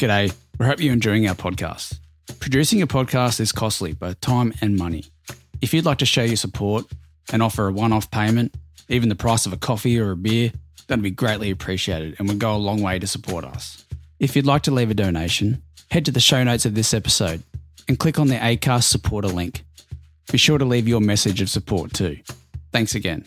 G'day. We hope you're enjoying our podcast. Producing a podcast is costly, both time and money. If you'd like to show your support and offer a one off payment, even the price of a coffee or a beer, that'd be greatly appreciated and would go a long way to support us. If you'd like to leave a donation, head to the show notes of this episode and click on the ACAST supporter link. Be sure to leave your message of support too. Thanks again.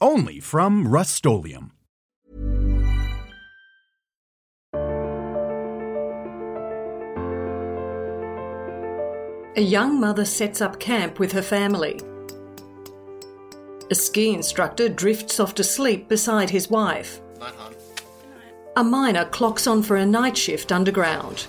Only from Rust-Oleum A young mother sets up camp with her family. A ski instructor drifts off to sleep beside his wife. A miner clocks on for a night shift underground.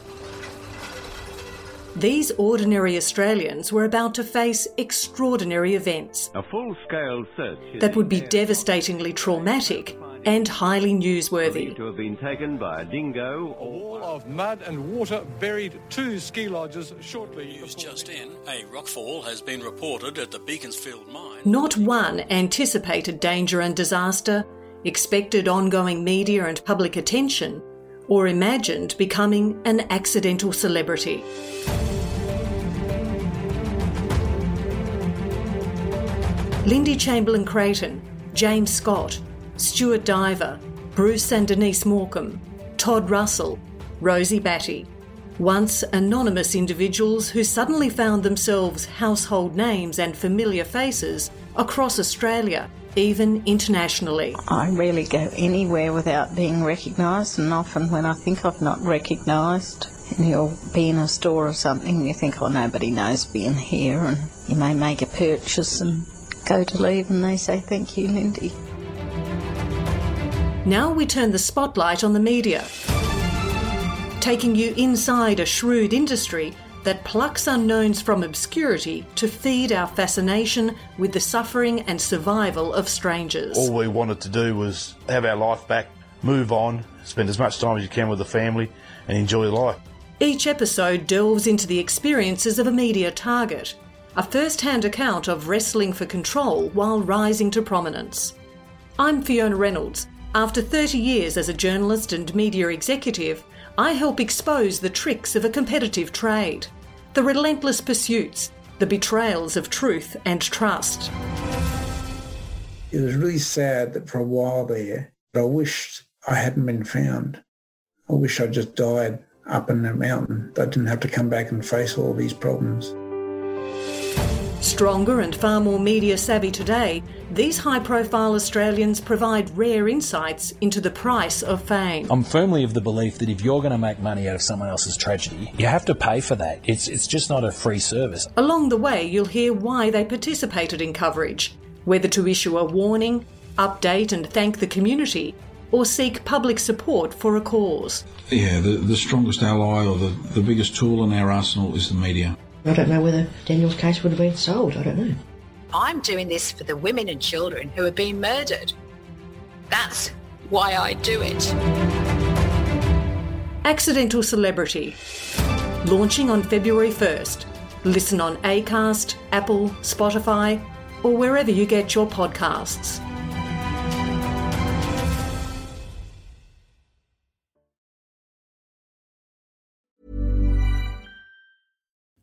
These ordinary Australians were about to face extraordinary events A full-scale search that would be devastatingly traumatic and highly newsworthy. to have been taken by a dingo A wall of mud and water buried two ski lodges shortly. News just in, a rockfall has been reported at the Beaconsfield mine. Not one anticipated danger and disaster, expected ongoing media and public attention, or imagined becoming an accidental celebrity. Lindy Chamberlain Creighton, James Scott, Stuart Diver, Bruce and Denise Morcombe, Todd Russell, Rosie Batty. Once anonymous individuals who suddenly found themselves household names and familiar faces across Australia, even internationally. I rarely go anywhere without being recognised, and often when I think I've not recognised, you'll be in a store or something, and you think, oh, nobody knows me in here, and you may make a purchase and go to leave, and they say, thank you, Lindy. Now we turn the spotlight on the media, taking you inside a shrewd industry that plucks unknowns from obscurity to feed our fascination with the suffering and survival of strangers. All we wanted to do was have our life back, move on, spend as much time as you can with the family, and enjoy life. Each episode delves into the experiences of a media target, a first hand account of wrestling for control while rising to prominence. I'm Fiona Reynolds. After 30 years as a journalist and media executive, I help expose the tricks of a competitive trade, the relentless pursuits, the betrayals of truth and trust. It was really sad that for a while there, I wished I hadn't been found. I wish I just died up in the mountain. I didn't have to come back and face all these problems. Stronger and far more media savvy today, these high profile Australians provide rare insights into the price of fame. I'm firmly of the belief that if you're going to make money out of someone else's tragedy, you have to pay for that. It's it's just not a free service. Along the way, you'll hear why they participated in coverage, whether to issue a warning, update and thank the community, or seek public support for a cause. Yeah, the, the strongest ally or the, the biggest tool in our arsenal is the media. I don't know whether Daniel's case would have been solved. I don't know. I'm doing this for the women and children who are being murdered. That's why I do it. Accidental Celebrity. Launching on February 1st. Listen on Acast, Apple, Spotify, or wherever you get your podcasts.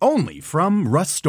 Only from Rust